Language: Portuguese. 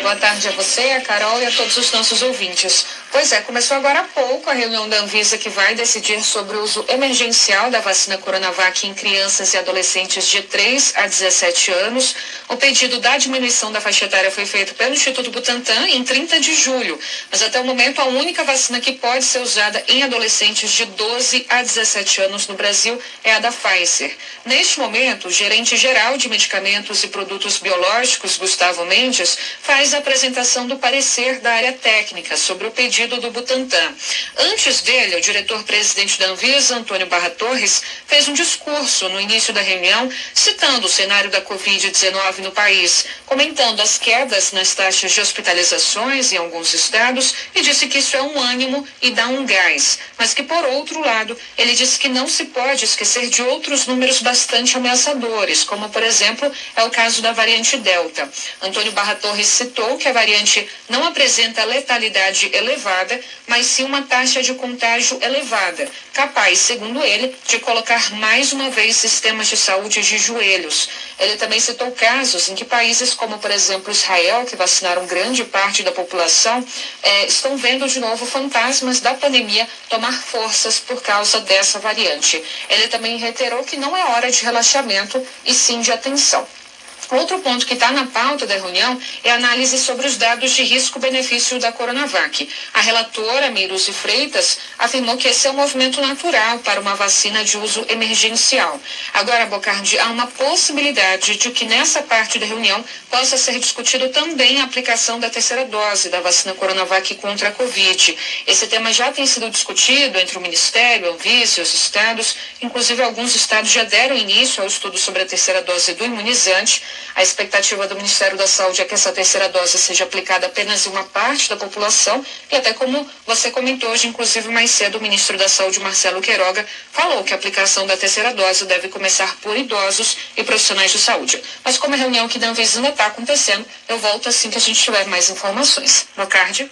Boa tarde a você, a Carol e a todos os nossos ouvintes. Pois é, começou agora há pouco a reunião da Anvisa que vai decidir sobre o uso emergencial da vacina Coronavac em crianças e adolescentes de 3 a 17 anos. O pedido da diminuição da faixa etária foi feito pelo Instituto Butantan em 30 de julho, mas até o momento a única vacina que pode ser usada em adolescentes de 12 a 17 anos no Brasil é a da Pfizer. Neste momento, o gerente geral de medicamentos e produtos biológicos, Gustavo Mendes, faz a apresentação do parecer da área técnica sobre o pedido do Butantan. Antes dele, o diretor-presidente da Anvisa, Antônio Barra Torres, fez um discurso no início da reunião, citando o cenário da Covid-19 no país, comentando as quedas nas taxas de hospitalizações em alguns estados e disse que isso é um ânimo e dá um gás, mas que, por outro lado, ele disse que não se pode esquecer de outros números bastante ameaçadores, como, por exemplo, é o caso da variante Delta. Antônio Barra Torres citou que a variante não apresenta letalidade elevada, mas sim uma taxa de contágio elevada, capaz, segundo ele, de colocar mais uma vez sistemas de saúde de joelhos. Ele também citou casos em que países como, por exemplo, Israel, que vacinaram grande parte da população, eh, estão vendo de novo fantasmas da pandemia tomar forças por causa dessa variante. Ele também reiterou que não é hora de relaxamento e sim de atenção. Outro ponto que está na pauta da reunião é a análise sobre os dados de risco-benefício da Coronavac. A relatora Meiruzi Freitas afirmou que esse é um movimento natural para uma vacina de uso emergencial. Agora, Bocardi, há uma possibilidade de que nessa parte da reunião possa ser discutido também a aplicação da terceira dose da vacina Coronavac contra a Covid. Esse tema já tem sido discutido entre o Ministério, a Anvisa e os estados. Inclusive, alguns estados já deram início ao estudo sobre a terceira dose do imunizante. A expectativa do Ministério da Saúde é que essa terceira dose seja aplicada apenas em uma parte da população e até como você comentou hoje, inclusive mais cedo, o ministro da Saúde, Marcelo Queiroga, falou que a aplicação da terceira dose deve começar por idosos e profissionais de saúde. Mas como a reunião aqui da Anvisa ainda está acontecendo, eu volto assim que a gente tiver mais informações. No card.